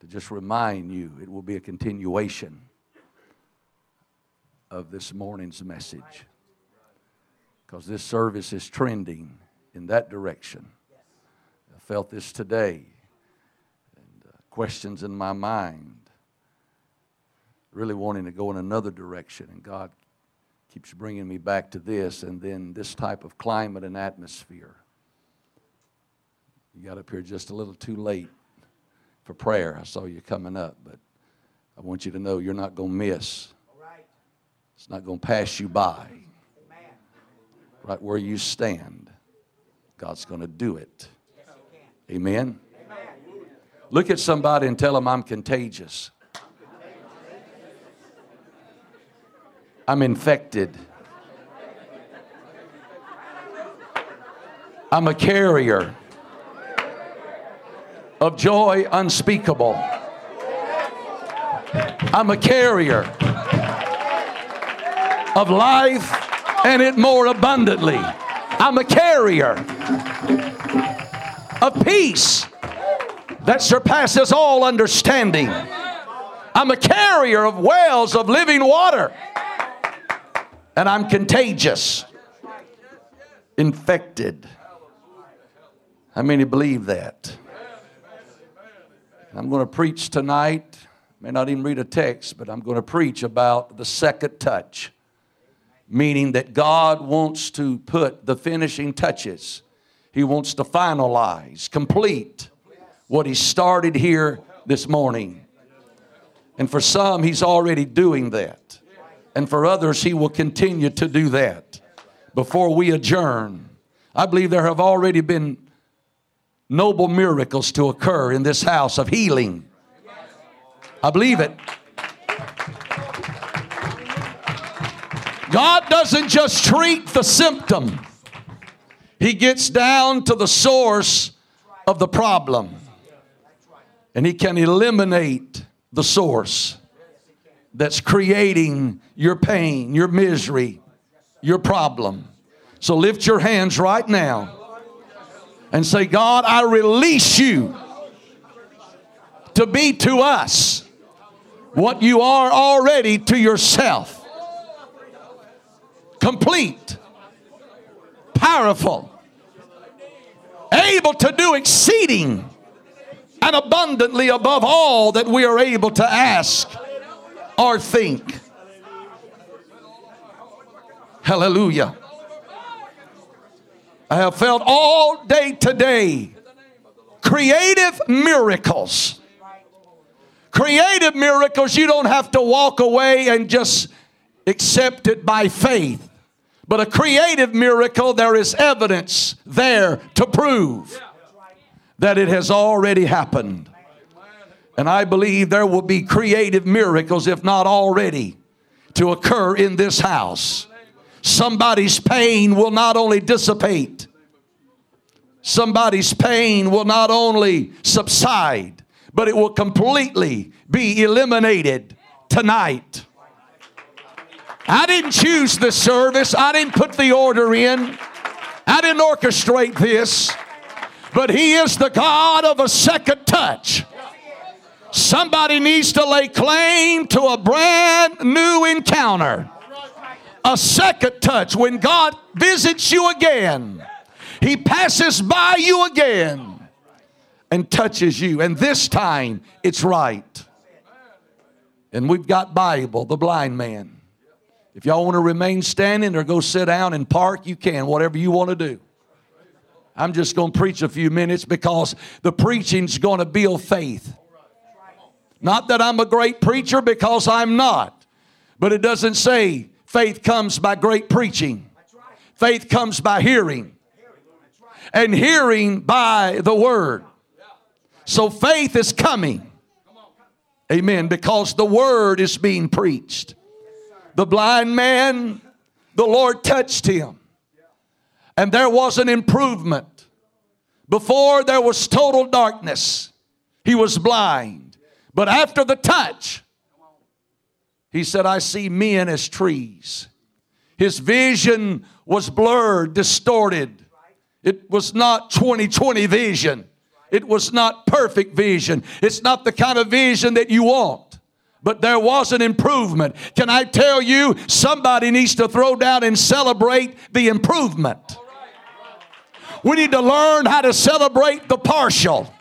to just remind you it will be a continuation of this morning's message. Because this service is trending in that direction. I felt this today. And uh, questions in my mind. Really wanting to go in another direction. And God keeps bringing me back to this and then this type of climate and atmosphere. You got up here just a little too late for prayer. I saw you coming up, but I want you to know you're not going to miss. It's not going to pass you by. Right where you stand, God's going to do it. Amen. Look at somebody and tell them I'm contagious. I'm infected. I'm a carrier of joy unspeakable. I'm a carrier of life and it more abundantly. I'm a carrier of peace that surpasses all understanding. I'm a carrier of wells of living water. And I'm contagious, infected. How many believe that? I'm going to preach tonight. May not even read a text, but I'm going to preach about the second touch, meaning that God wants to put the finishing touches. He wants to finalize, complete what He started here this morning. And for some, He's already doing that. And for others, He will continue to do that before we adjourn. I believe there have already been noble miracles to occur in this house of healing. I believe it. God doesn't just treat the symptom, He gets down to the source of the problem. And He can eliminate the source that's creating your pain, your misery, your problem. So lift your hands right now and say, God, I release you to be to us what you are already to yourself complete, powerful, able to do exceeding and abundantly above all that we are able to ask or think. Hallelujah. I have felt all day today creative miracles. Creative miracles, you don't have to walk away and just accept it by faith. But a creative miracle, there is evidence there to prove that it has already happened. And I believe there will be creative miracles, if not already, to occur in this house somebody's pain will not only dissipate, somebody's pain will not only subside, but it will completely be eliminated tonight. I didn't choose the service, I didn't put the order in, I didn't orchestrate this, but He is the God of a second touch. Somebody needs to lay claim to a brand new encounter a second touch. When God visits you again, He passes by you again and touches you. And this time it's right. And we've got Bible, the blind man. If y'all want to remain standing or go sit down and park, you can, whatever you want to do. I'm just going to preach a few minutes because the preaching's going to build faith. Not that I'm a great preacher because I'm not, but it doesn't say Faith comes by great preaching. Faith comes by hearing. And hearing by the word. So faith is coming. Amen. Because the word is being preached. The blind man, the Lord touched him. And there was an improvement. Before there was total darkness, he was blind. But after the touch, he said, I see men as trees. His vision was blurred, distorted. It was not 2020 vision. It was not perfect vision. It's not the kind of vision that you want. But there was an improvement. Can I tell you, somebody needs to throw down and celebrate the improvement. We need to learn how to celebrate the partial,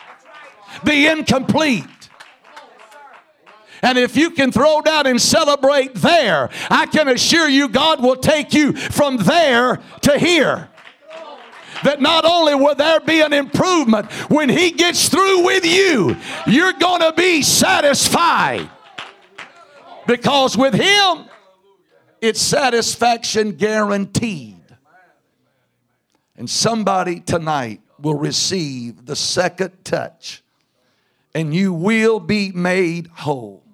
the incomplete. And if you can throw down and celebrate there, I can assure you God will take you from there to here that not only will there be an improvement, when He gets through with you, you're going to be satisfied. Because with Him, it's satisfaction guaranteed. And somebody tonight will receive the second touch, and you will be made whole.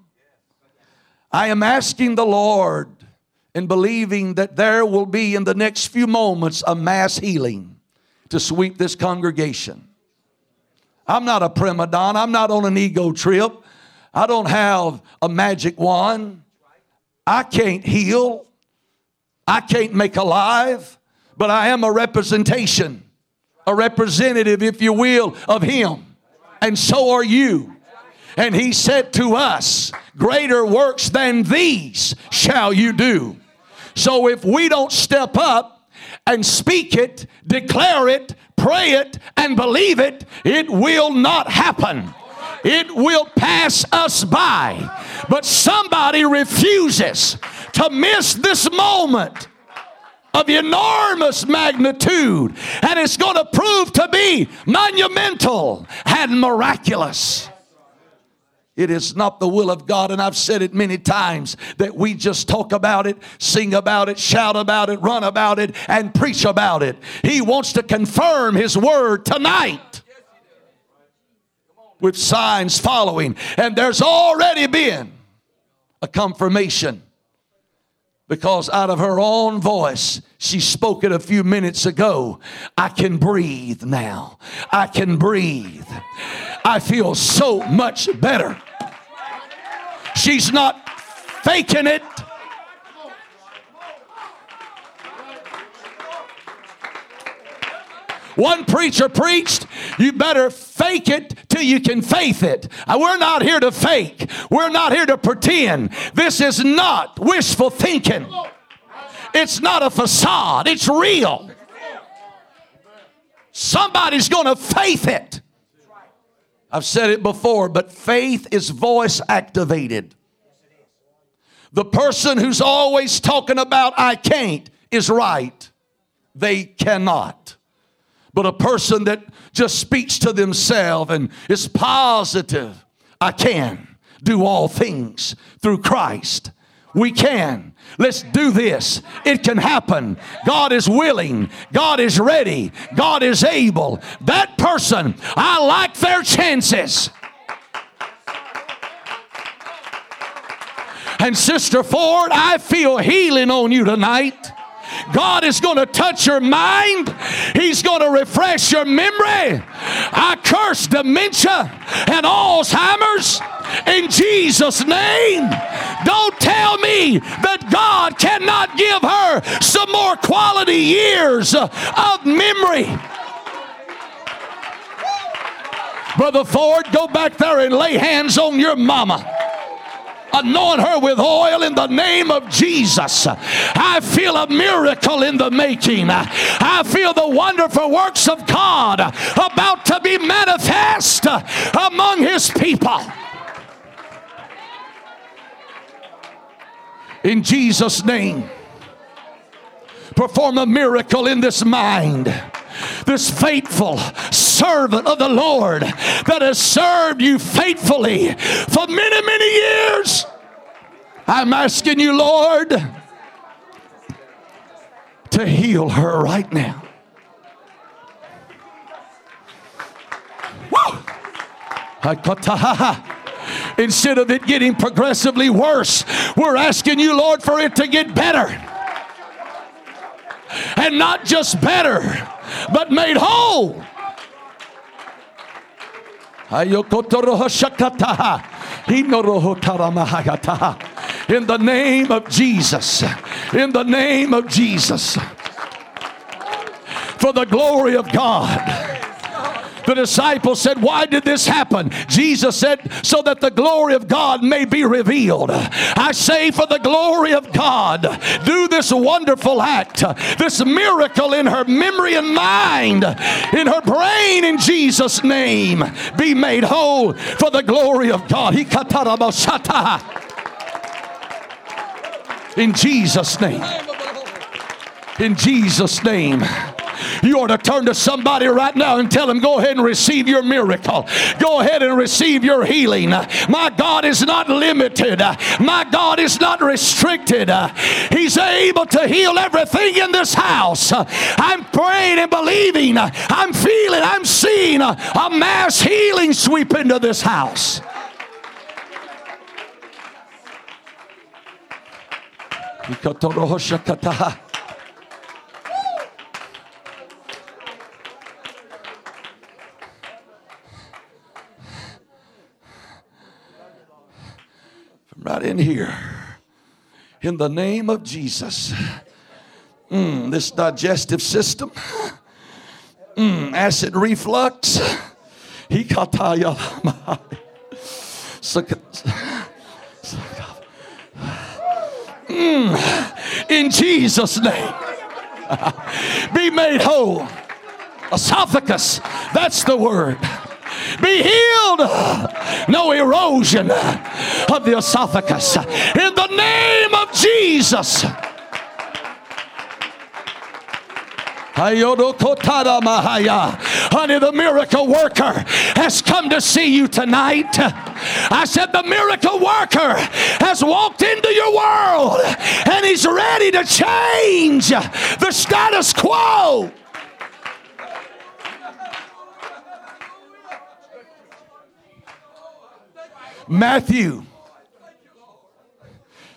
I am asking the Lord and believing that there will be in the next few moments a mass healing to sweep this congregation. I'm not a prima donna, I'm not on an ego trip. I don't have a magic wand. I can't heal. I can't make alive, but I am a representation, a representative, if you will, of Him. And so are you. And He said to us, Greater works than these shall you do. So if we don't step up and speak it, declare it, pray it, and believe it, it will not happen. It will pass us by. But somebody refuses to miss this moment of enormous magnitude, and it's going to prove to be monumental and miraculous. It is not the will of God, and I've said it many times that we just talk about it, sing about it, shout about it, run about it, and preach about it. He wants to confirm His word tonight with signs following, and there's already been a confirmation because out of her own voice, she spoke it a few minutes ago. I can breathe now. I can breathe. I feel so much better. She's not faking it. One preacher preached, you better fake it till you can faith it. Uh, we're not here to fake. We're not here to pretend. This is not wishful thinking. It's not a facade. It's real. Somebody's going to faith it. I've said it before, but faith is voice activated. The person who's always talking about I can't is right. They cannot. But a person that just speaks to themselves and is positive, I can do all things through Christ. We can. Let's do this. It can happen. God is willing. God is ready. God is able. That person, I like their chances. And Sister Ford, I feel healing on you tonight. God is going to touch your mind. He's going to refresh your memory. I curse dementia and Alzheimer's in Jesus' name. Don't tell me that God cannot give her some more quality years of memory. Brother Ford, go back there and lay hands on your mama. Anoint her with oil in the name of Jesus. I feel a miracle in the making. I feel the wonderful works of God about to be manifest among his people. In Jesus' name, perform a miracle in this mind this faithful servant of the Lord that has served you faithfully for many, many years. I'm asking you, Lord, to heal her right now. Woo! Instead of it getting progressively worse, we're asking you, Lord, for it to get better. And not just better, but made whole. In the name of Jesus. In the name of Jesus. For the glory of God. The disciples said, Why did this happen? Jesus said, So that the glory of God may be revealed. I say, For the glory of God, do this wonderful act, this miracle in her memory and mind, in her brain, in Jesus' name, be made whole for the glory of God. In Jesus' name. In Jesus' name. You ought to turn to somebody right now and tell them, go ahead and receive your miracle. Go ahead and receive your healing. My God is not limited. My God is not restricted. He's able to heal everything in this house. I'm praying and believing. I'm feeling, I'm seeing a, mass healing sweep into this house. Right in here. In the name of Jesus. Mm, this digestive system, mm, acid reflux. He kataya. Mm, in Jesus' name. Be made whole. Esophagus, that's the word be healed. No erosion of the esophagus. In the name of Jesus. Honey, the miracle worker has come to see you tonight. I said, the miracle worker has walked into your world and he's ready to change the status quo. Matthew,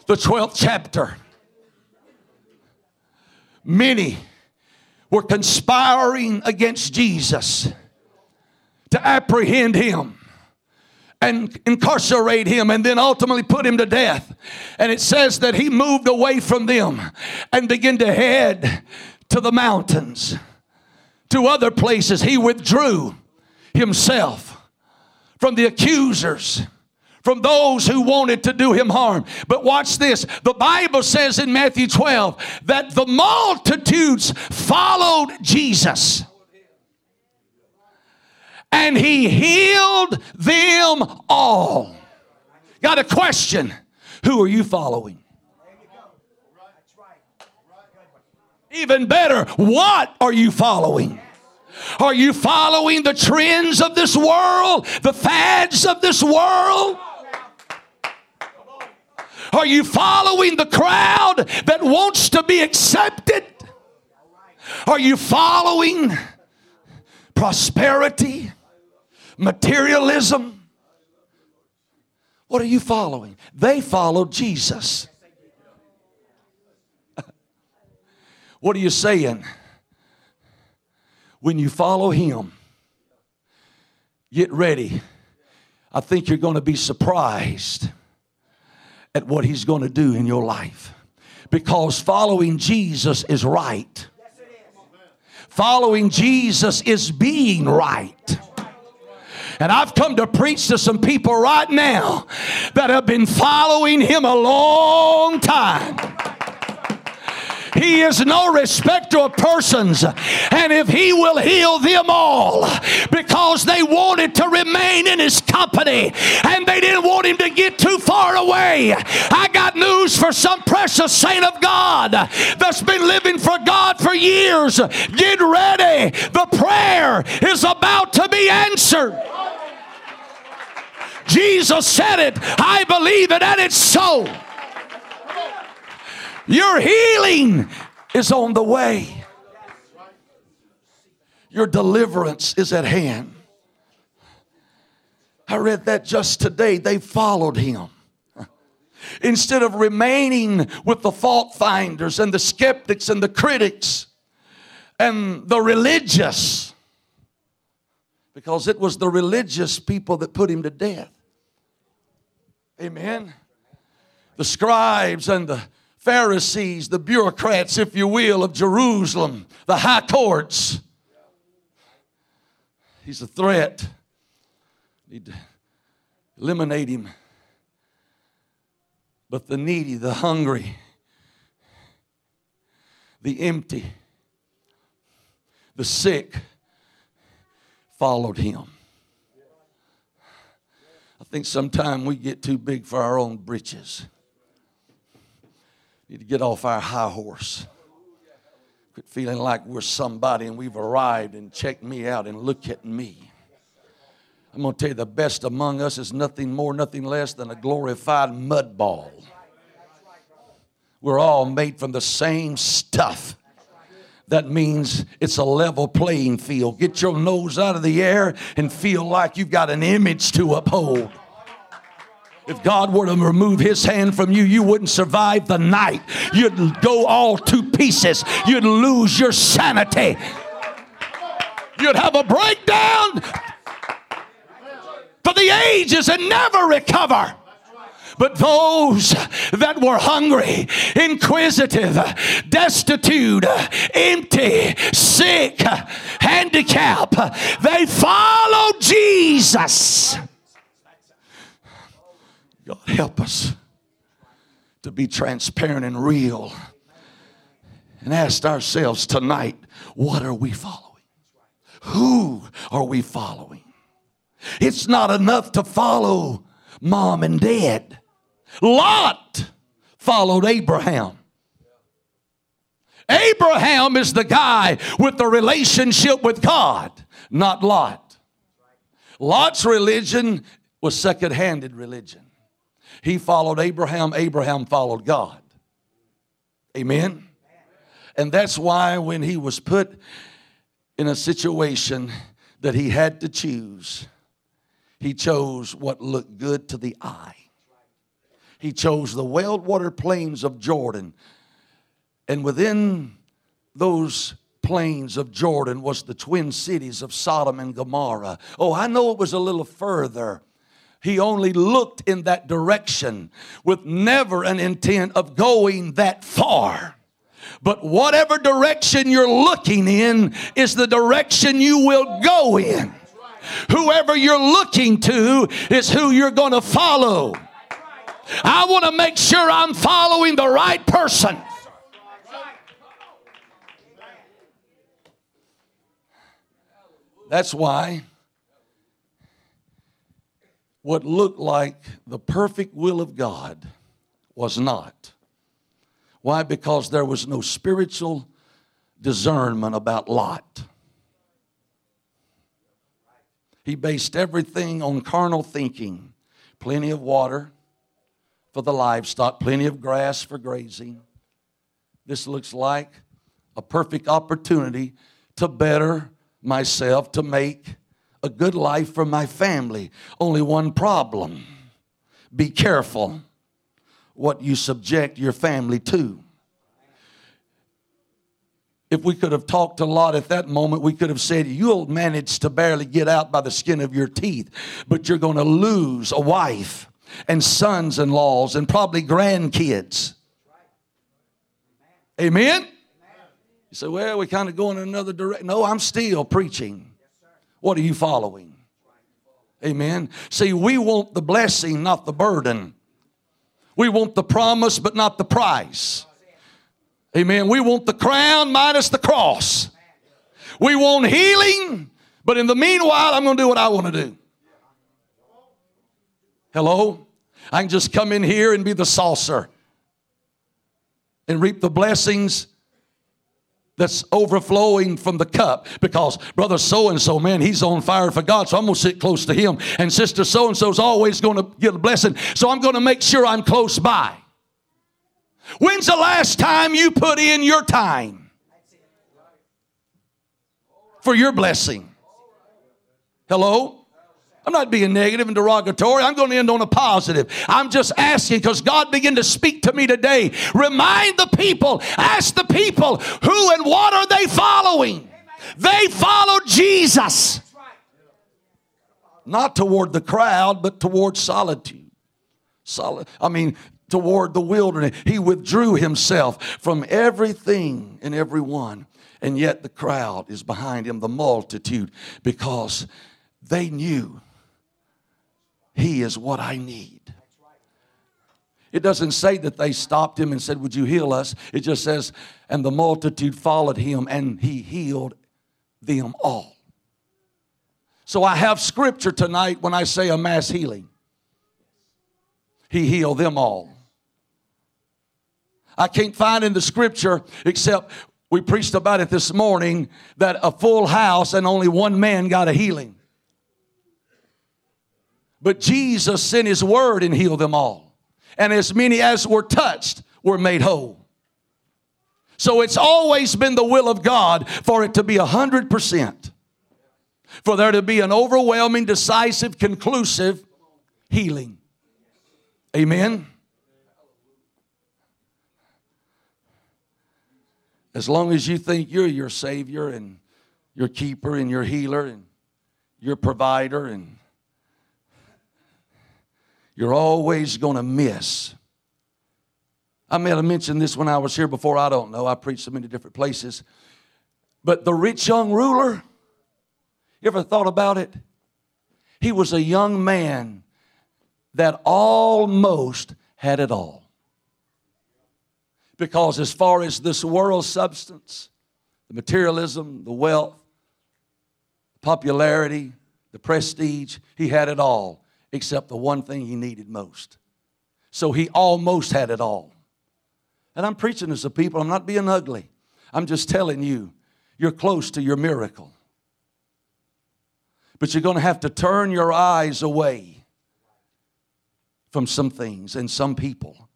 the 12th chapter. Many were conspiring against Jesus to apprehend him and incarcerate him and then ultimately put him to death. And it says that he moved away from them and began to head to the mountains, to other places. He withdrew himself from the accusers from those who wanted to do him harm. But watch this. The Bible says in Matthew 12 that the multitudes followed Jesus. And he healed them all. Got a question. Who are you following? Even better, what are you following? Are you following the trends of this world, the fads of this world? Are you following the crowd that wants to be accepted? Are you following prosperity, materialism? What are you following? They followed Jesus. what are you saying? When you follow Him, get ready. I think you're going to be surprised at what He's going to do in your life. Because following Jesus is right. Following Jesus is being right. And I've come to preach to some people right now that have been following Him a long time. He is no respecter of persons. And if He will heal them all because they wanted to remain in His company and they didn't want Him to get too far away, I got news for some precious saint of God that's been living for God for years. Get ready. The prayer is about to be answered. Jesus said it. I believe it, and it's so. Your healing is on the way. Your deliverance is at hand. I read that just today. They followed him. Instead of remaining with the fault finders and the skeptics and the critics and the religious, because it was the religious people that put him to death. Amen. The scribes and the Pharisees, the bureaucrats, if you will, of Jerusalem, the high courts. He's a threat. Need to eliminate him. But the needy, the hungry, the empty, the sick followed him. I think sometimes we get too big for our own britches. Need to get off our high horse. Quit feeling like we're somebody and we've arrived and check me out and look at me. I'm going to tell you the best among us is nothing more, nothing less than a glorified mud ball. We're all made from the same stuff. That means it's a level playing field. Get your nose out of the air and feel like you've got an image to uphold. If God were to remove his hand from you, you wouldn't survive the night. You'd go all to pieces. You'd lose your sanity. You'd have a breakdown for the ages and never recover. But those that were hungry, inquisitive, destitute, empty, sick, handicapped, they followed Jesus. God, help us to be transparent and real and ask ourselves tonight what are we following? Who are we following? It's not enough to follow mom and dad. Lot followed Abraham. Abraham is the guy with the relationship with God, not Lot. Lot's religion was second handed religion. He followed Abraham, Abraham followed God. Amen? And that's why when he was put in a situation that he had to choose, he chose what looked good to the eye. He chose the well watered plains of Jordan. And within those plains of Jordan was the twin cities of Sodom and Gomorrah. Oh, I know it was a little further he only looked in that direction with never an intent of going that far. But whatever direction you're looking in is the direction you will go in. Whoever you're looking to is who you're going to follow. I want to make sure I'm following the right person. That's why what looked like the perfect will of God was not. Why? Because there was no spiritual discernment about Lot. He based everything on carnal thinking plenty of water for the livestock, plenty of grass for grazing. This looks like a perfect opportunity to better myself, to make a good life for my family. Only one problem be careful what you subject your family to. If we could have talked a lot at that moment, we could have said, You'll manage to barely get out by the skin of your teeth, but you're going to lose a wife and sons in laws and probably grandkids. Amen? You say, Well, we're kind of go in another direction. No, I'm still preaching. What are you following? Amen. See, we want the blessing, not the burden. We want the promise, but not the price. Amen. We want the crown minus the cross. We want healing, but in the meanwhile, I'm going to do what I want to do. Hello? I can just come in here and be the saucer and reap the blessings that's overflowing from the cup because brother so and so, man, he's on fire for God, so I'm going to sit close to him. And sister so and so is always going to get a blessing, so I'm going to make sure I'm close by. When's the last time you put in your time for your blessing? Hello? I'm not being negative and derogatory. I'm going to end on a positive. I'm just asking because God began to speak to me today. Remind the people, ask the people, who and what are they following? They followed Jesus. Not toward the crowd, but toward solitude. I mean, toward the wilderness. He withdrew himself from everything and everyone And yet the crowd is behind him, the multitude, because they knew he is what I need. It doesn't say that they stopped him and said, Would you heal us? It just says, And the multitude followed him, and he healed them all. So I have scripture tonight when I say a mass healing. He healed them all. I can't find in the scripture except we preached about it this morning that a full house and only one man got a healing. But Jesus sent his word and healed them all and as many as were touched were made whole. So it's always been the will of God for it to be a hundred percent, for there to be an overwhelming, decisive, conclusive healing. Amen. As long as you think you're your Savior and your keeper and your healer and your provider and you're always going to miss. I may have mentioned this when I was here before. I don't know. I preached so many different places. But the rich young ruler, you ever thought about it? He was a young man that almost had it all. Because as far as this world's substance, the materialism, the wealth, popularity, the prestige, he had it all except the one thing he needed most. So he almost had it all. And I'm preaching this to people, I'm not being ugly. I'm just telling you, you're close to your miracle. But you're going to have to turn your eyes away from some things and some people.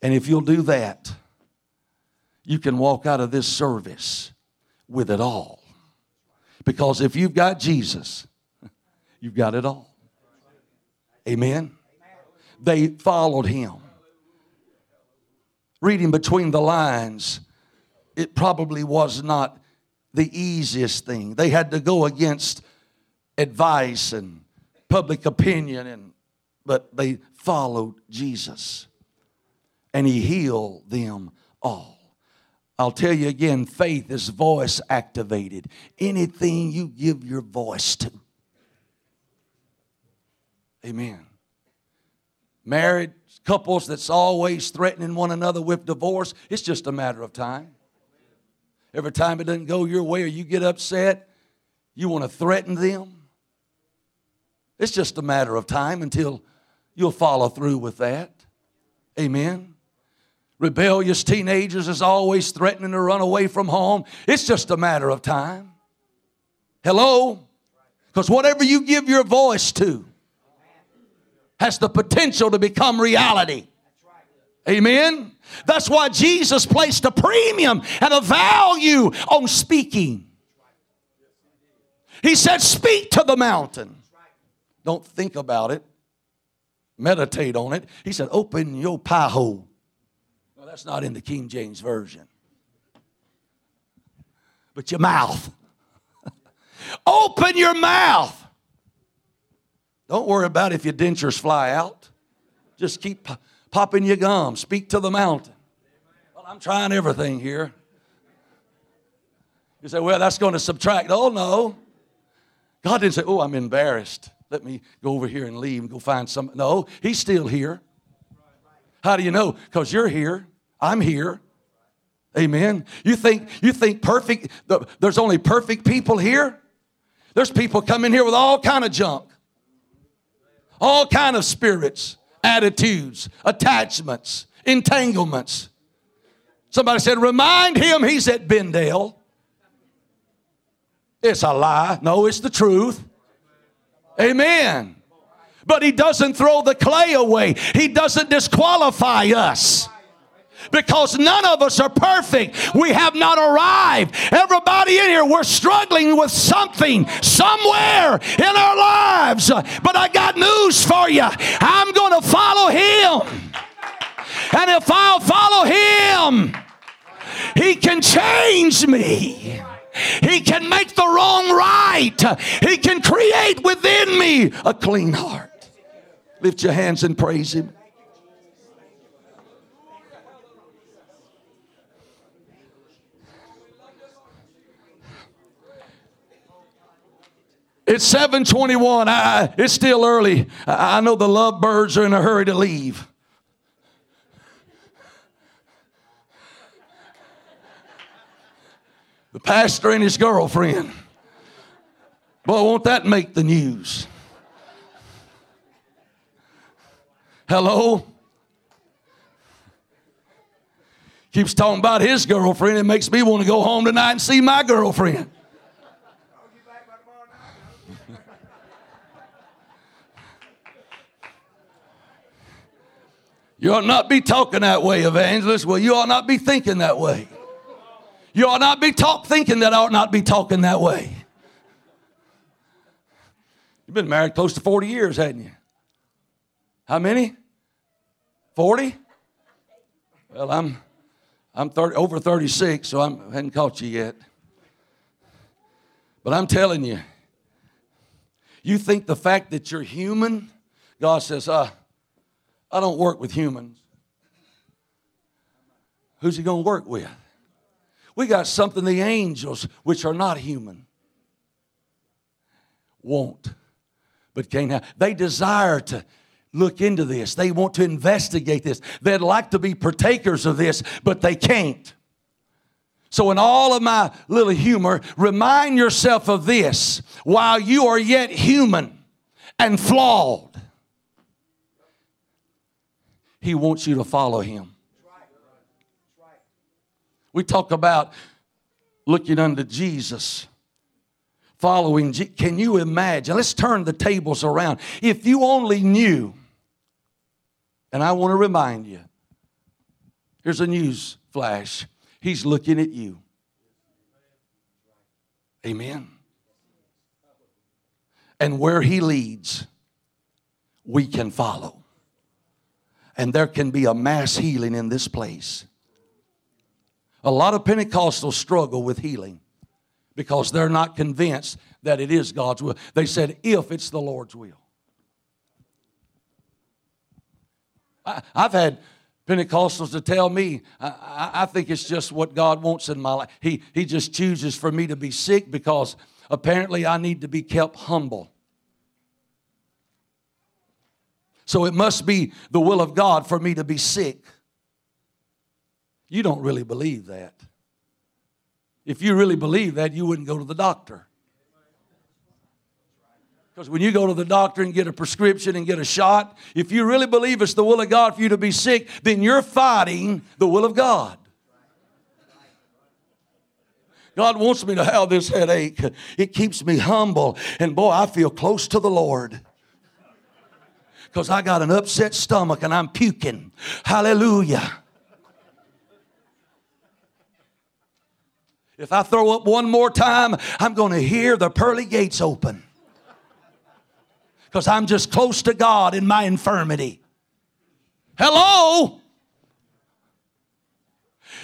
And if you'll do that, you can walk out of this service with it all. Because if you've got Jesus, You've got it all. Amen. They followed him. Reading between the lines, it probably was not the easiest thing. They had to go against advice and public opinion and but they followed Jesus. And he healed them all. I'll tell you again, faith is voice activated. Anything you give your voice to Amen. Married couples that's always threatening one another with divorce, it's just a matter of time. Every time it doesn't go your way or you get upset, you want to threaten them. It's just a matter of time until you'll follow through with that. Amen. Rebellious teenagers is always threatening to run away from home. It's just a matter of time. Hello? Because whatever you give your voice to, has the potential to become reality. Amen. That's why Jesus placed a premium and a value on speaking. He said, Speak to the mountain. Don't think about it, meditate on it. He said, Open your pie hole. Well, that's not in the King James Version, but your mouth. Open your mouth. Don't worry about if your dentures fly out. Just keep popping your gum. Speak to the mountain. Well, I'm trying everything here. You say, well, that's going to subtract. Oh, no. God didn't say, oh, I'm embarrassed. Let me go over here and leave and go find some. No, He's still here. How do you know? Because you're here. I'm here. Amen. You think you think perfect? There's only perfect people here. There's people coming here with all kind of junk all kind of spirits, attitudes, attachments, entanglements. Somebody said, remind him he's at Bendale. It's a lie. No, it's the truth. Amen. But he doesn't throw the clay away. He doesn't disqualify us because none of us are perfect. We have not arrived. Everybody in here, we're struggling with something somewhere in our lives. But I got news for you. I'm going to follow him. And if I'll follow him, he can change me. He can make the wrong right. He can create within me a clean heart. Lift your hands and praise him. It's 721. I, it's still early. I, I know the lovebirds are in a hurry to leave. The pastor and his girlfriend. Boy, won't that make the news? Hello? Keeps talking about his girlfriend. It makes me want to go home tonight and see my girlfriend. You ought not be talking that way, evangelist. Well, you ought not be thinking that way. You ought not be talk thinking that I ought not be talking that way. You've been married close to 40 years, hadn't you? How many? 40? Well, I'm I'm 30, over 36, so I'm, I hadn't caught you yet. But I'm telling you, you think the fact that you're human, God says, uh, I don't work with humans. Who's he going to work with? We got something the angels, which are not human, won't, but can't have. They desire to look into this. They want to investigate this. They'd like to be partakers of this, but they can't. So, in all of my little humor, remind yourself of this while you are yet human and flawed, He wants you to follow Him. We talk about looking unto Jesus following. Can you imagine? Let's turn the tables around. If you only knew, and I want to remind you here's a news flash. He's looking at you. Amen. And where He leads, we can follow. And there can be a mass healing in this place. A lot of Pentecostals struggle with healing because they're not convinced that it is God's will. They said, if it's the Lord's will. I, have had Pentecostals to tell me, I, I, think it's just what God wants in my life. He, he just chooses for me to be sick because apparently I need to be kept humble. So it must be the will of God for me to be sick. You don't really believe that. If you really believe that, you wouldn't go to the doctor. Because when you go to the doctor and get a prescription and get a shot, if you really believe it's the will of God for you to be sick, then you're fighting the will of God. God wants me to have this headache. It keeps me humble. And boy, I feel close to the Lord. Because I got an upset stomach and I'm puking. Hallelujah. If I throw up one more time, I'm going to hear the pearly gates open. Because I'm just close to God in my infirmity. Hello?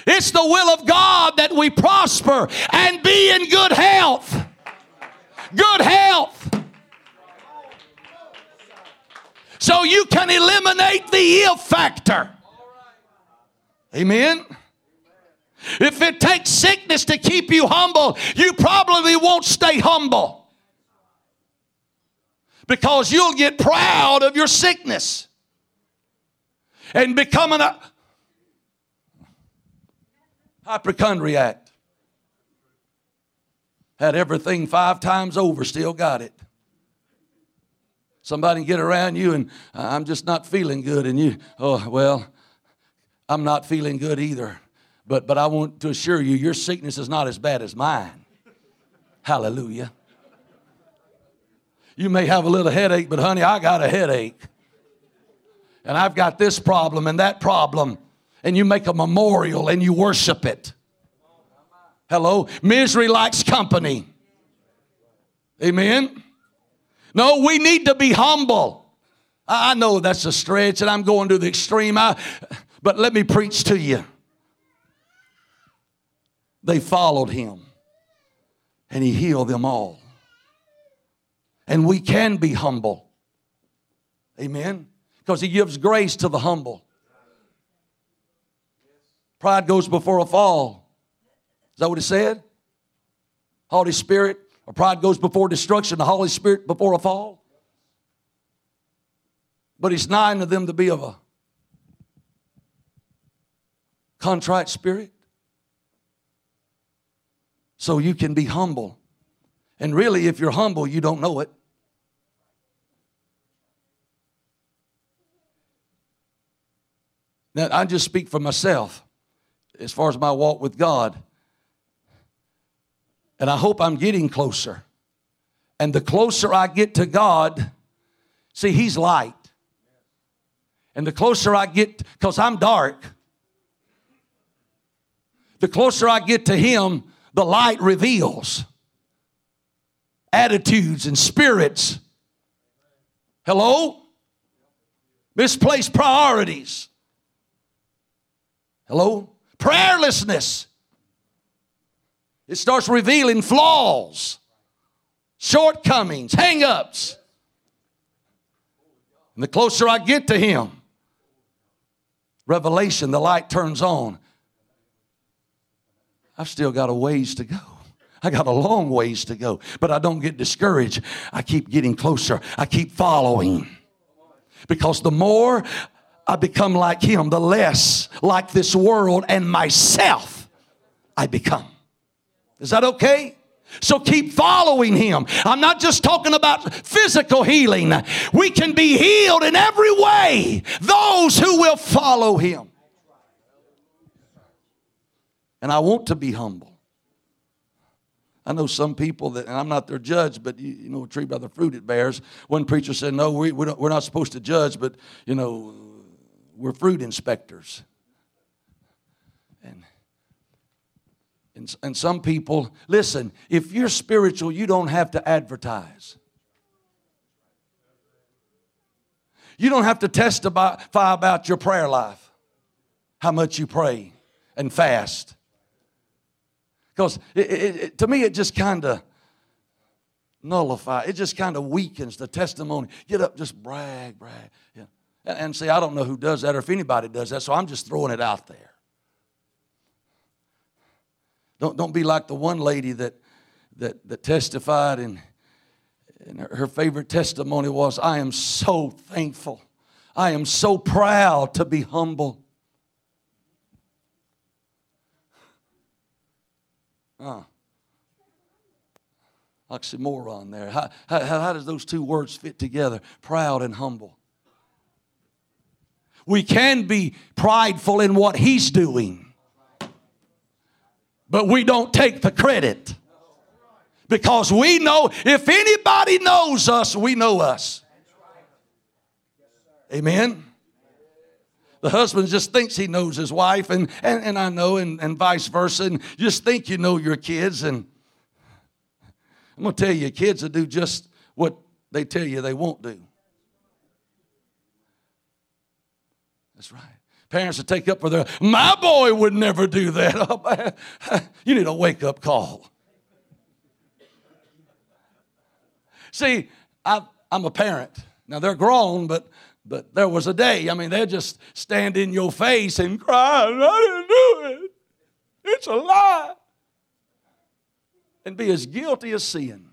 It's the will of God that we prosper and be in good health. Good health. So you can eliminate the if factor. Amen. If it takes sickness to keep you humble, you probably won't stay humble because you'll get proud of your sickness and becoming a uh, hypochondriac. Had everything five times over, still got it. Somebody get around you and I'm just not feeling good, and you, oh, well, I'm not feeling good either. But, but I want to assure you, your sickness is not as bad as mine. Hallelujah. You may have a little headache, but honey, I got a headache. And I've got this problem and that problem. And you make a memorial and you worship it. Hello? Misery likes company. Amen? No, we need to be humble. I know that's a stretch and I'm going to the extreme, I, but let me preach to you they followed him and he healed them all. And we can be humble. Amen. Because he gives grace to the humble. Pride goes before a fall. Is that what he said? Holy Spirit, Or pride goes before destruction, the Holy Spirit before a fall. But it's nigh unto them to be of a contrite spirit. So you can be humble. And really, if you're humble, you don't know it. Now, I just speak for myself as far as my walk with God. And I hope I'm getting closer. And the closer I get to God, see, He's light. And the closer I get, because I'm dark, the closer I get to Him, the light reveals attitudes and spirits. Hello? Misplaced priorities. Hello? Prayerlessness. It starts revealing flaws, shortcomings, hang ups. And the closer I get to Him, revelation, the light turns on. I've still got a ways to go. I got a long ways to go, but I don't get discouraged. I keep getting closer. I keep following. Because the more I become like Him, the less like this world and myself I become. Is that okay? So keep following him. I'm not just talking about physical healing. We can be healed in every way. Those who will follow him. And I want to be humble. I know some people that, and I'm not their judge, but you, you know, a tree by the fruit it bears. One preacher said, No, we, we we're not supposed to judge, but, you know, we're fruit inspectors. And, and some people, listen, if you're spiritual, you don't have to advertise. You don't have to testify about your prayer life, how much you pray and fast. Because to me, it just kind of nullifies, it just kind of weakens the testimony. Get up, just brag, brag. Yeah. And, and see, I don't know who does that or if anybody does that, so I'm just throwing it out there. Don't, don't be like the one lady that, that, that testified, and, and her favorite testimony was I am so thankful. I am so proud to be humble. Uh, oxymoron there. How, how, how does those two words fit together? Proud and humble. We can be prideful in what He's doing, but we don't take the credit. Because we know, if anybody knows us, we know us. Amen. The husband just thinks he knows his wife, and, and, and I know, and, and vice versa. And just think you know your kids. And I'm going to tell you, kids will do just what they tell you they won't do. That's right. Parents will take up for their, my boy would never do that. Oh, you need a wake up call. See, I, I'm a parent. Now they're grown, but but there was a day, I mean, they'd just stand in your face and cry, I didn't do it. It's a lie. And be as guilty as sin.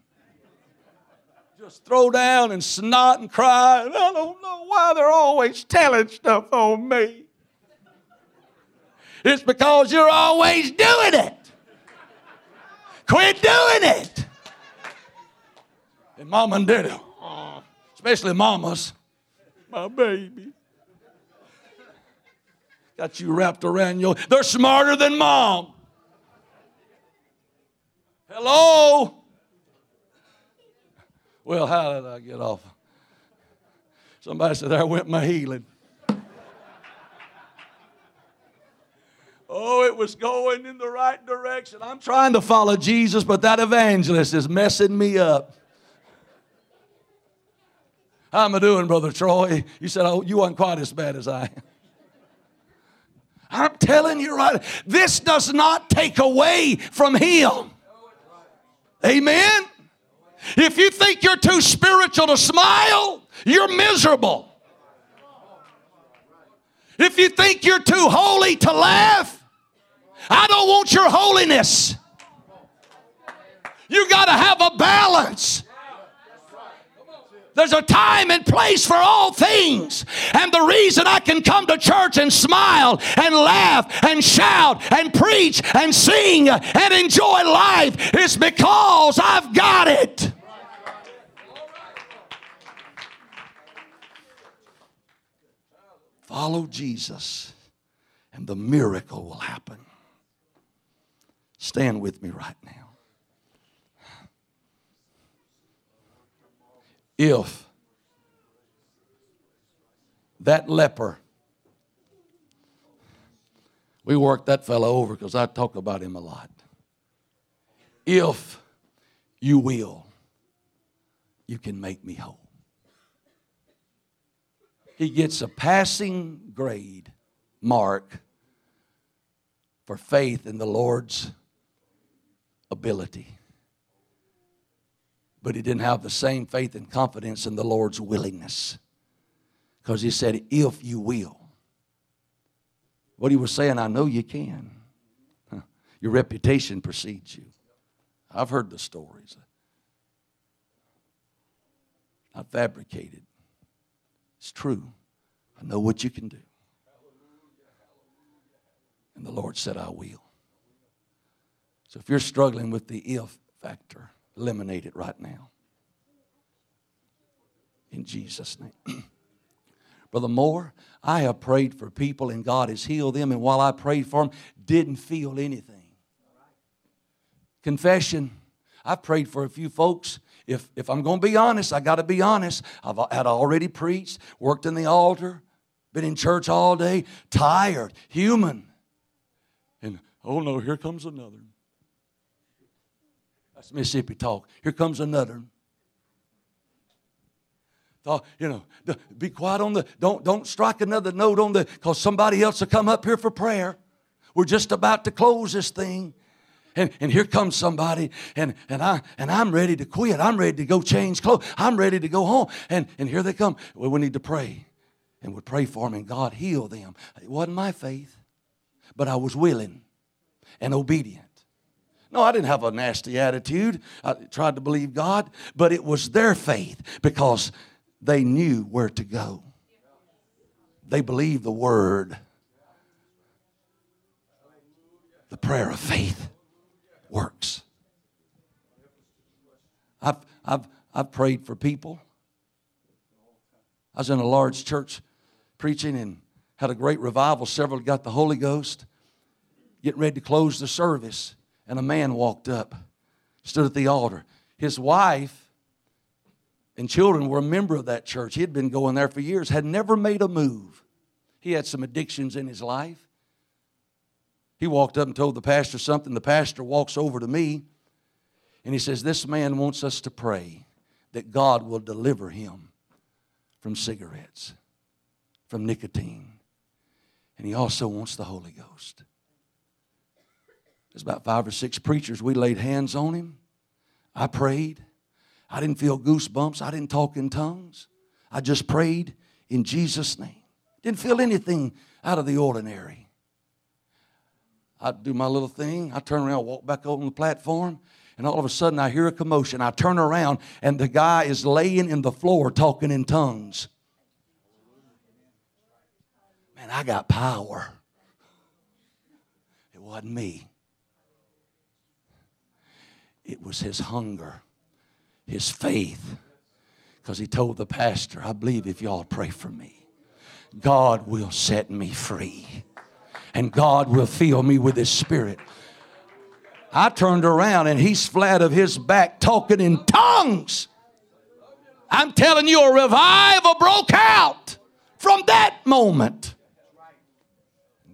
Just throw down and snot and cry, and I don't know why they're always telling stuff on me. It's because you're always doing it. Quit doing it. And mom and daddy, especially mamas, my baby. Got you wrapped around your. They're smarter than mom. Hello? Well, how did I get off? Somebody said, There went my healing. Oh, it was going in the right direction. I'm trying to follow Jesus, but that evangelist is messing me up. How am I doing, Brother Troy? You said, Oh, you weren't quite as bad as I am. I'm telling you right, this does not take away from Him. Amen? If you think you're too spiritual to smile, you're miserable. If you think you're too holy to laugh, I don't want your holiness. You got to have a balance. There's a time and place for all things. And the reason I can come to church and smile and laugh and shout and preach and sing and enjoy life is because I've got it. Follow Jesus, and the miracle will happen. Stand with me right now. if that leper, we worked that fellow over because I talk about him a lot. If you will, you can make me whole. He gets a passing grade mark for faith in the Lord's ability but he didn't have the same faith and confidence in the Lord's willingness. Because he said, If you will. What he was saying, I know you can. Your reputation precedes you. I've heard the stories. Not fabricated. It's true. I know what you can do. And the Lord said, I will. So if you're struggling with the if factor, Eliminate it right now. In Jesus' name. Brother Moore, I have prayed for people and God has healed them, and while I prayed for them, didn't feel anything. Confession. I've prayed for a few folks. If, if I'm going to be honest, I got to be honest. I've had already preached, worked in the altar, been in church all day, tired, human. And oh no, here comes another. That's Mississippi talk. Here comes another. Thought, you know, be quiet on the, don't, don't strike another note on the, because somebody else will come up here for prayer. We're just about to close this thing. And, and here comes somebody, and, and, I, and I'm ready to quit. I'm ready to go change clothes. I'm ready to go home. And, and here they come. Well, we need to pray. And we pray for them, and God heal them. It wasn't my faith, but I was willing and obedient. No, I didn't have a nasty attitude. I tried to believe God, but it was their faith because they knew where to go. They believed the word. The prayer of faith works. I've, I've, I've prayed for people. I was in a large church preaching and had a great revival. Several got the Holy Ghost, getting ready to close the service and a man walked up, stood at the altar. His wife and children were a member of that church. He had been going there for years, had never made a move. He had some addictions in his life. He walked up and told the pastor something. The pastor walks over to me and he says, This man wants us to pray that God will deliver him from cigarettes, from nicotine, and he also wants the Holy Ghost. There's about five or six preachers. We laid hands on him. I prayed. I didn't feel goosebumps. I didn't talk in tongues. I just prayed in Jesus' name. Didn't feel anything out of the ordinary. I do my little thing. I turn around, walk back on the platform, and all of a sudden I hear a commotion. I turn around, and the guy is laying in the floor talking in tongues. Man, I got power. It wasn't me. It was his hunger, his faith. Because he told the pastor, I believe if y'all pray for me, God will set me free. And God will fill me with his spirit. I turned around and he's flat of his back talking in tongues. I'm telling you, a revival broke out from that moment.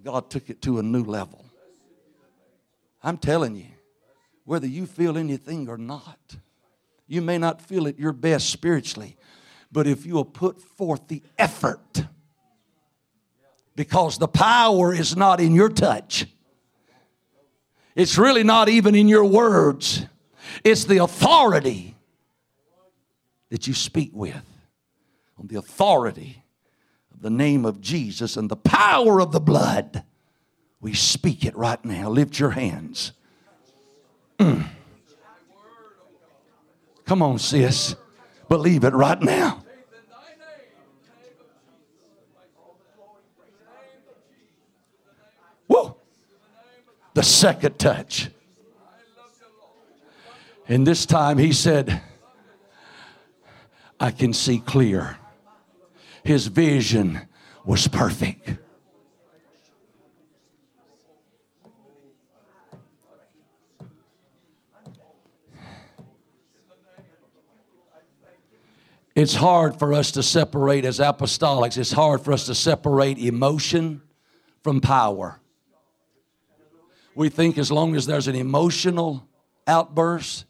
God took it to a new level. I'm telling you whether you feel anything or not. You may not feel at your best spiritually, but if you will put forth the effort, because the power is not in your touch, it's really not even in your words, it's the authority that you speak with. On the authority of the name of Jesus and the power of the blood, we speak it right now. Lift your hands. Mm. Come on, sis. Believe it right now. Whoa. The second touch. And this time he said, I can see clear. His vision was perfect. It's hard for us to separate as apostolics, it's hard for us to separate emotion from power. We think as long as there's an emotional outburst,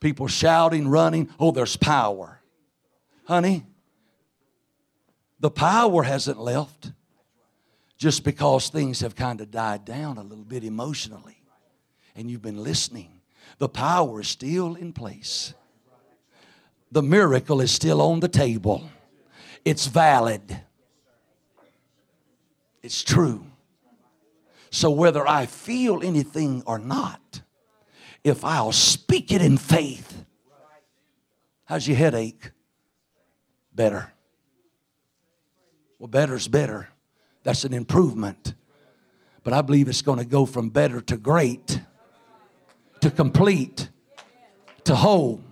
people shouting, running, oh, there's power. Honey, the power hasn't left just because things have kind of died down a little bit emotionally and you've been listening. The power is still in place the miracle is still on the table. It's valid. It's true. So whether I feel anything or not, if I'll speak it in faith, how's your headache? Better. Well, better's better. That's an improvement. But I believe it's going to go from better to great, to complete, to whole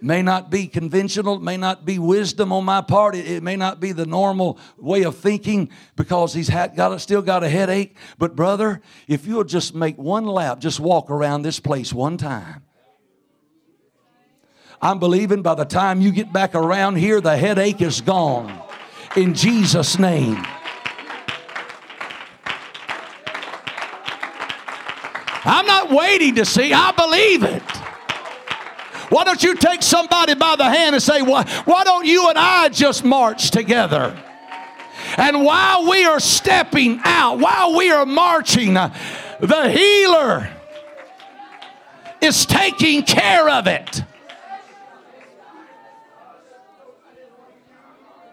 may not be conventional, may not be wisdom on my part. It, it may not be the normal way of thinking because he's had, got a, still got a headache. But brother, if you'll just make one lap, just walk around this place one time. I'm believing by the time you get back around here, the headache is gone. In Jesus' name. I'm not waiting to see, I believe it. Why don't you take somebody by the hand and say, why, why don't you and I just march together? And while we are stepping out, while we are marching, the healer is taking care of it.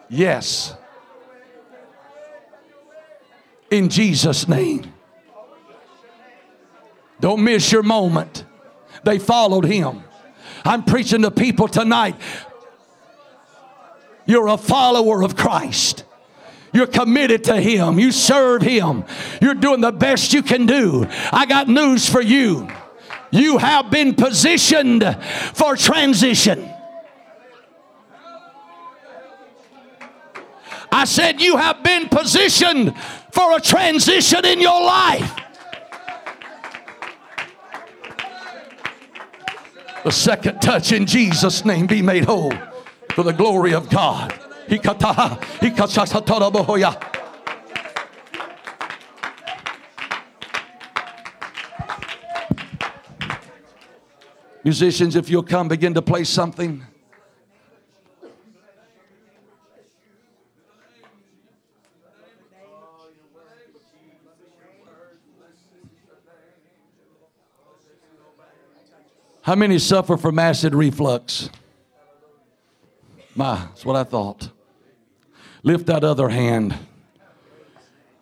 Yes. In Jesus' name. Don't miss your moment. They followed him. I'm preaching to people tonight. You're a follower of Christ. You're committed to Him. You serve Him. You're doing the best you can do. I got news for you. You have been positioned for transition. I said, You have been positioned for a transition in your life. The second touch in Jesus' name be made whole for the glory of God. Musicians, if you'll come begin to play something. How many suffer from acid reflux? My, that's what I thought. Lift that other hand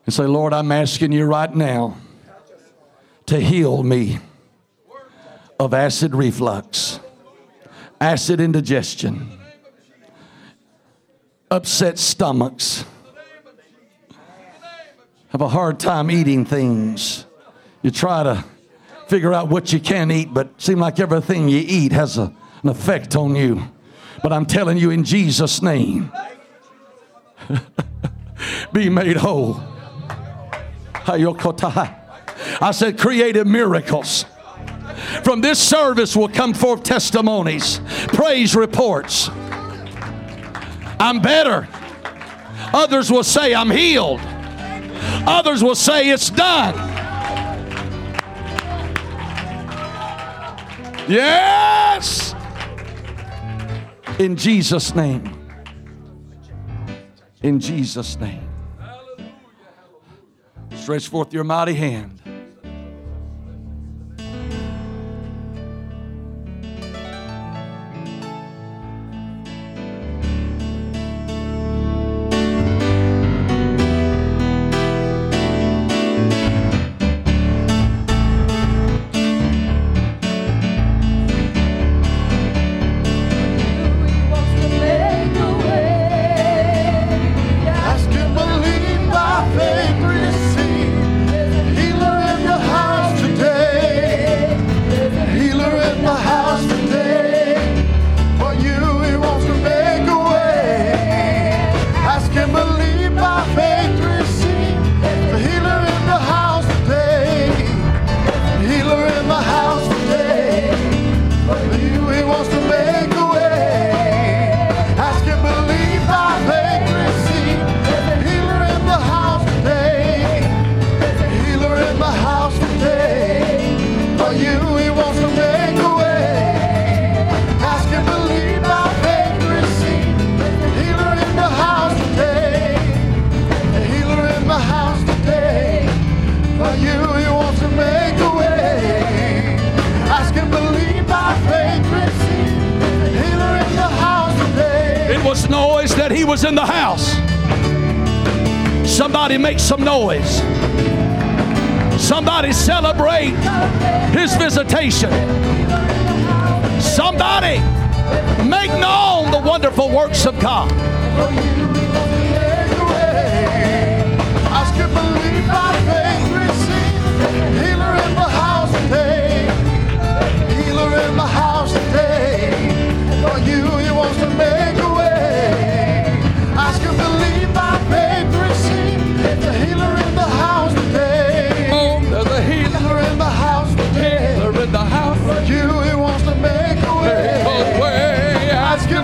and say, Lord, I'm asking you right now to heal me of acid reflux, acid indigestion, upset stomachs, have a hard time eating things. You try to figure out what you can eat, but seem like everything you eat has a, an effect on you. But I'm telling you in Jesus' name, be made whole. I said, creative miracles. From this service will come forth testimonies, praise reports. I'm better. Others will say, I'm healed. Others will say, it's done. Yes! In Jesus' name. In Jesus' name. Stretch forth your mighty hand. Wonderful works of God. believe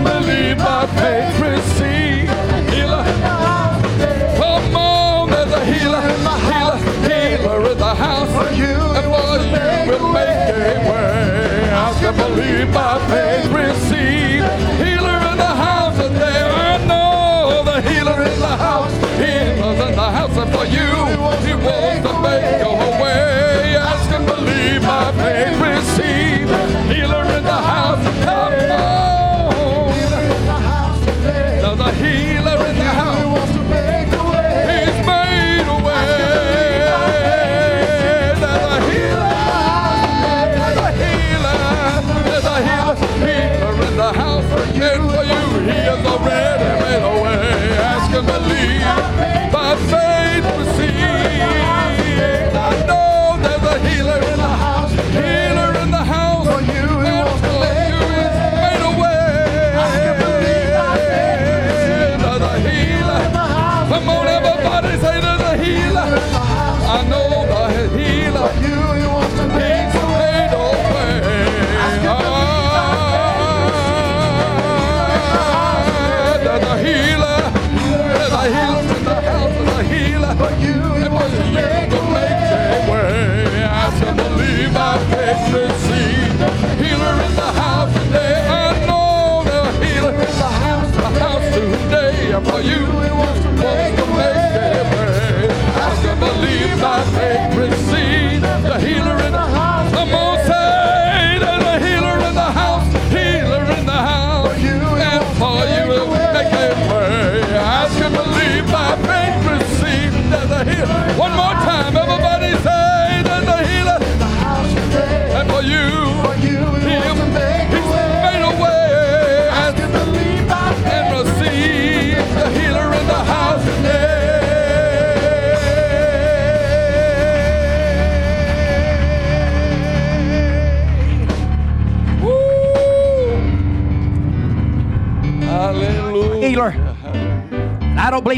by faith receive. Healer come on, there's a healer, in the healer, healer in the house today. I can believe my faith receive. Healer in the house, and there I know the healer in the house. Healer's in the house and for you. He wants to make your way. Ask and believe by faith receive. Healer And for you, he has already made a way. Ask and believe. By faith receive. I know there's a healer in the house.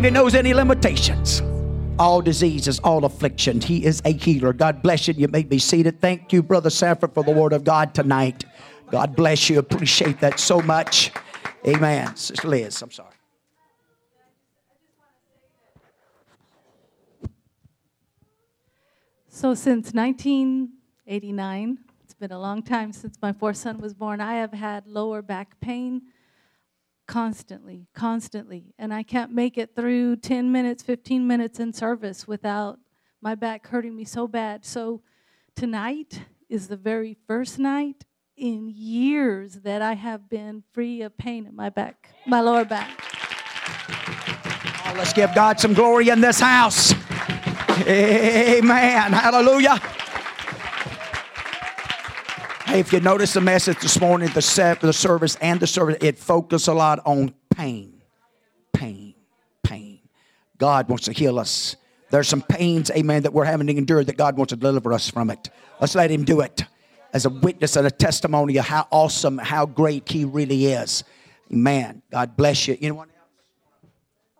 Believe he knows any limitations. All diseases, all afflictions. He is a healer. God bless you. You may be seated. Thank you, Brother Sanford, for the word of God tonight. God bless you. Appreciate that so much. Amen. Sister Liz, I'm sorry. So since 1989, it's been a long time since my fourth son was born, I have had lower back pain constantly, constantly. And I can't make it through 10 minutes, 15 minutes in service without my back hurting me so bad. So tonight is the very first night in years that I have been free of pain in my back, my lower back. Oh, let's give God some glory in this house. Amen. Hallelujah. Hey, if you notice the message this morning, the, se- the service and the service, it focused a lot on pain. Pain. Pain. God wants to heal us. There's some pains, amen, that we're having to endure that God wants to deliver us from it. Let's let Him do it as a witness and a testimony of how awesome, how great He really is. Amen. God bless you. Anyone else?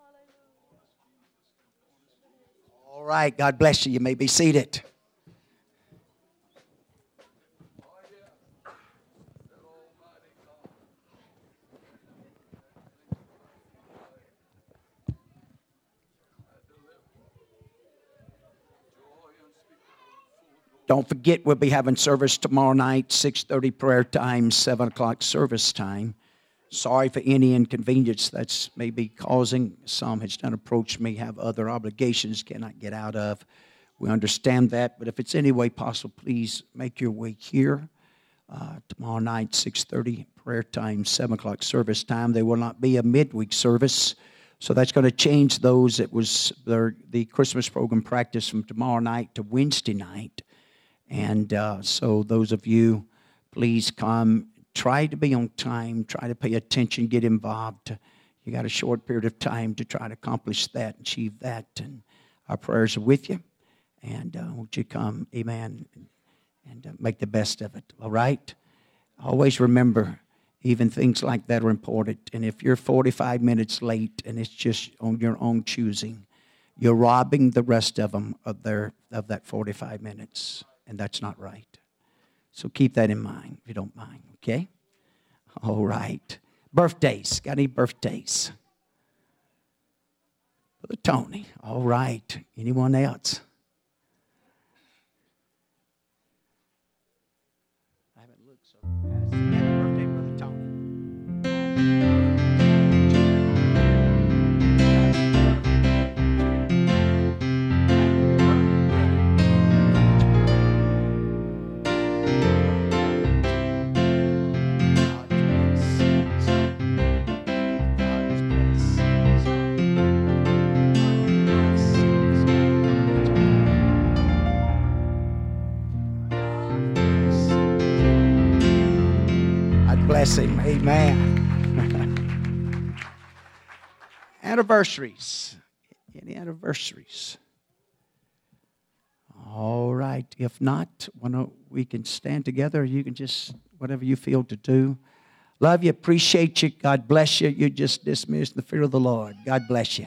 All right. God bless you. You may be seated. Don't forget, we'll be having service tomorrow night, 6.30 prayer time, 7 o'clock service time. Sorry for any inconvenience that's maybe causing. Some has done approach me, have other obligations, cannot get out of. We understand that, but if it's any way possible, please make your way here. Uh, tomorrow night, 6.30 prayer time, 7 o'clock service time. There will not be a midweek service. So that's going to change those. It was their, the Christmas program practice from tomorrow night to Wednesday night. And uh, so, those of you, please come. Try to be on time. Try to pay attention. Get involved. You got a short period of time to try to accomplish that, achieve that. And our prayers are with you. And uh, won't you come, amen, and, uh, make the best of it, all right? Always remember, even things like that are important. And if you're 45 minutes late and it's just on your own choosing, you're robbing the rest of them of, their, of that 45 minutes. And that's not right. So keep that in mind, if you don't mind, okay? All right. Birthdays. Got any birthdays? Brother Tony. All right. Anyone else? I haven't looked so fast. Happy birthday, Brother Tony. Bless him. Amen. Anniversaries. Any anniversaries? All right. If not, we can stand together. You can just, whatever you feel to do. Love you, appreciate you. God bless you. You're just dismissed in the fear of the Lord. God bless you.